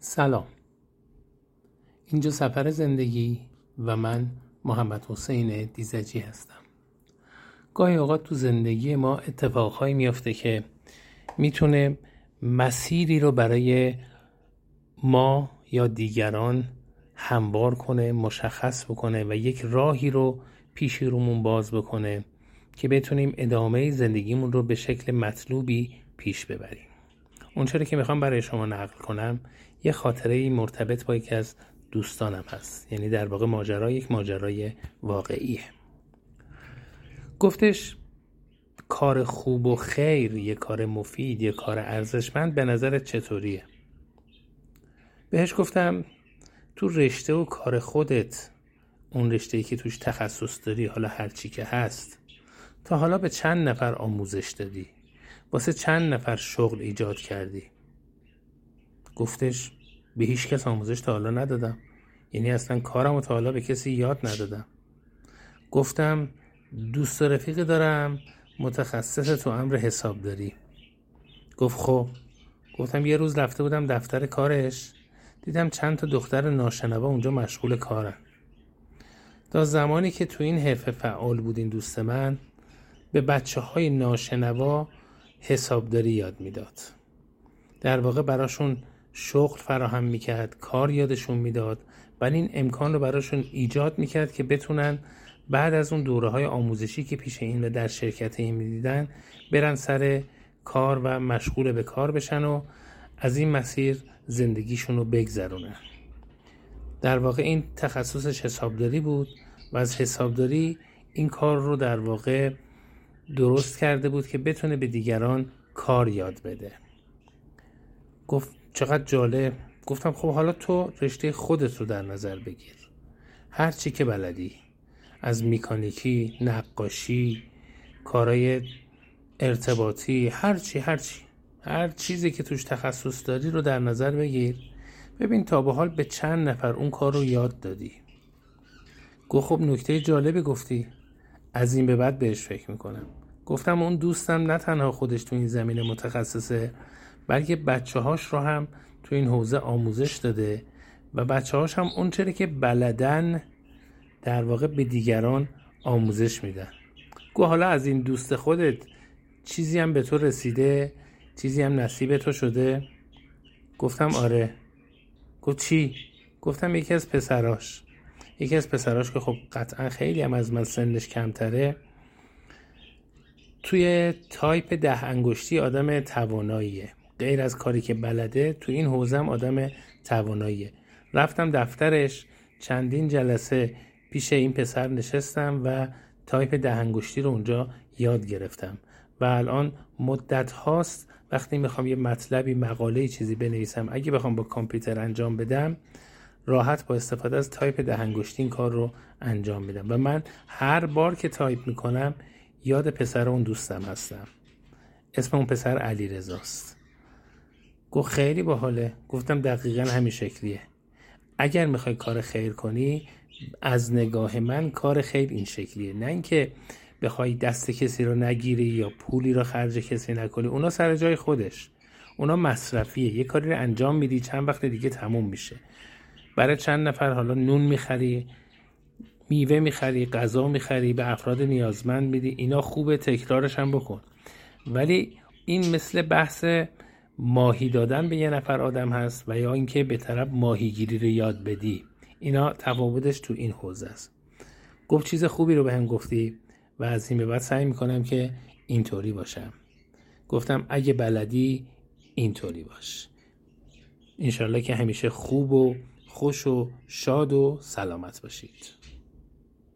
سلام. اینجا سفر زندگی و من محمد حسین دیزجی هستم. گاهی اوقات تو زندگی ما اتفاقهایی میافته که می‌تونه مسیری رو برای ما یا دیگران هموار کنه مشخص بکنه و یک راهی رو پیشی رومون باز بکنه که بتونیم ادامه زندگیمون رو به شکل مطلوبی پیش ببریم. اون که می‌خوام برای شما نقل کنم یه خاطره مرتبط با یکی از دوستانم هست. یعنی در واقع ماجرا یک ماجرای واقعیه. گفتش کار خوب و خیر یه کار مفید یه کار ارزشمند به نظرت چطوریه؟ بهش گفتم تو رشته و کار خودت اون رشته ای که توش تخصص داری حالا هرچی که هست تا حالا به چند نفر آموزش دادی؟ واسه چند نفر شغل ایجاد کردی؟ گفتش به هیچ کس آموزش تا حالا ندادم. یعنی اصلا کارم و تا حالا به کسی یاد ندادم. گفتم دوست و رفیقی دارم متخصص تو امر حسابداری گفت خب. گفتم یه روز رفته بودم دفتر کارش. دیدم چند تا دختر ناشنوا اونجا مشغول کارن. تا زمانی که تو این حرفه فعال بودین دوست من به بچه های ناشنوا حسابداری یاد می‌داد. در واقع براشون شغل فراهم می‌کرد کار یادشون می‌داد ولی این امکان رو براشون ایجاد می‌کرد که بتونن بعد از اون دوره های آموزشی که پیش این و در شرکت این می‌دیدن برن سر کار و مشغول به کار بشن و از این مسیر زندگیشون رو بگذرونن. در واقع این تخصصش حسابداری بود و از حسابداری این کار رو در واقع درست کرده بود که بتونه به دیگران کار یاد بده. گفت چقدر جالب. گفتم خب حالا تو رشته خودت رو در نظر بگیر. هر چی که بلدی. از میکانیکی نقاشی کارای ارتباطی هر چی هر چی. هر چیزی که توش تخصص داری رو در نظر بگیر. ببین تا به حال به چند نفر اون کار رو یاد دادی. گفت خب نکته جالبی گفتی. از این به بعد بهش فکر می‌کنم. گفتم اون دوستم نه تنها خودش تو این زمینه متخصصه بلکه بچه هاش رو هم تو این حوزه آموزش داده و بچه هاش هم اون چره که بلدن در واقع به دیگران آموزش میدن. گو حالا از این دوست خودت چیزی هم به تو رسیده چیزی هم نصیب تو شده؟ گفتم آره. گفت چی؟ گفتم یکی از پسراش. یکی از پسراش که خب قطعا خیلی هم از من سنش کمتره توی تایپ ده انگشتی آدم تواناییه. غیر از کاری که بلده تو این حوزم آدم تواناییه. رفتم دفترش چندین جلسه پیش این پسر نشستم و تایپ ده انگشتی رو اونجا یاد گرفتم. و الان مدت هاست وقتی می‌خوام یه مطلبی مقاله چیزی بنویسم. اگه بخوام با کامپیوتر انجام بدم راحت با استفاده از تایپ ده انگشتی این کار رو انجام میدم. و من هر بار که تایپ می‌کنم یاد پسر اون دوستم هستم. اسم اون پسر علیرضاست گفت خیلی باحاله. گفتم دقیقا همین شکلیه. اگر می‌خوای کار خیر کنی از نگاه من کار خیر این شکلیه. نه اینکه بخوای دست کسی رو نگیری یا پولی رو خرج کسی نکنی. اونا سر جای خودش. اونا مصرفیه. یه کاری رو انجام میدی چند وقت دیگه تموم میشه. برای چند نفر حالا نون می‌خری. میوه می‌خری غذا می‌خری به افراد نیازمند میدی اینا خوبه تکرارش هم بکن. ولی این مثل بحث ماهی دادن به یه نفر آدم هست و یا اینکه به طرف ماهیگیری رو یاد بدی. اینا تفاوتش تو این حوزه است. گفت چیز خوبی رو به هم گفتی و از این به بعد سعی می‌کنم که اینطوری باشم. گفتم اگه بلدی اینطوری باش. انشالله که همیشه خوب و خوش و شاد و سلامت باشید.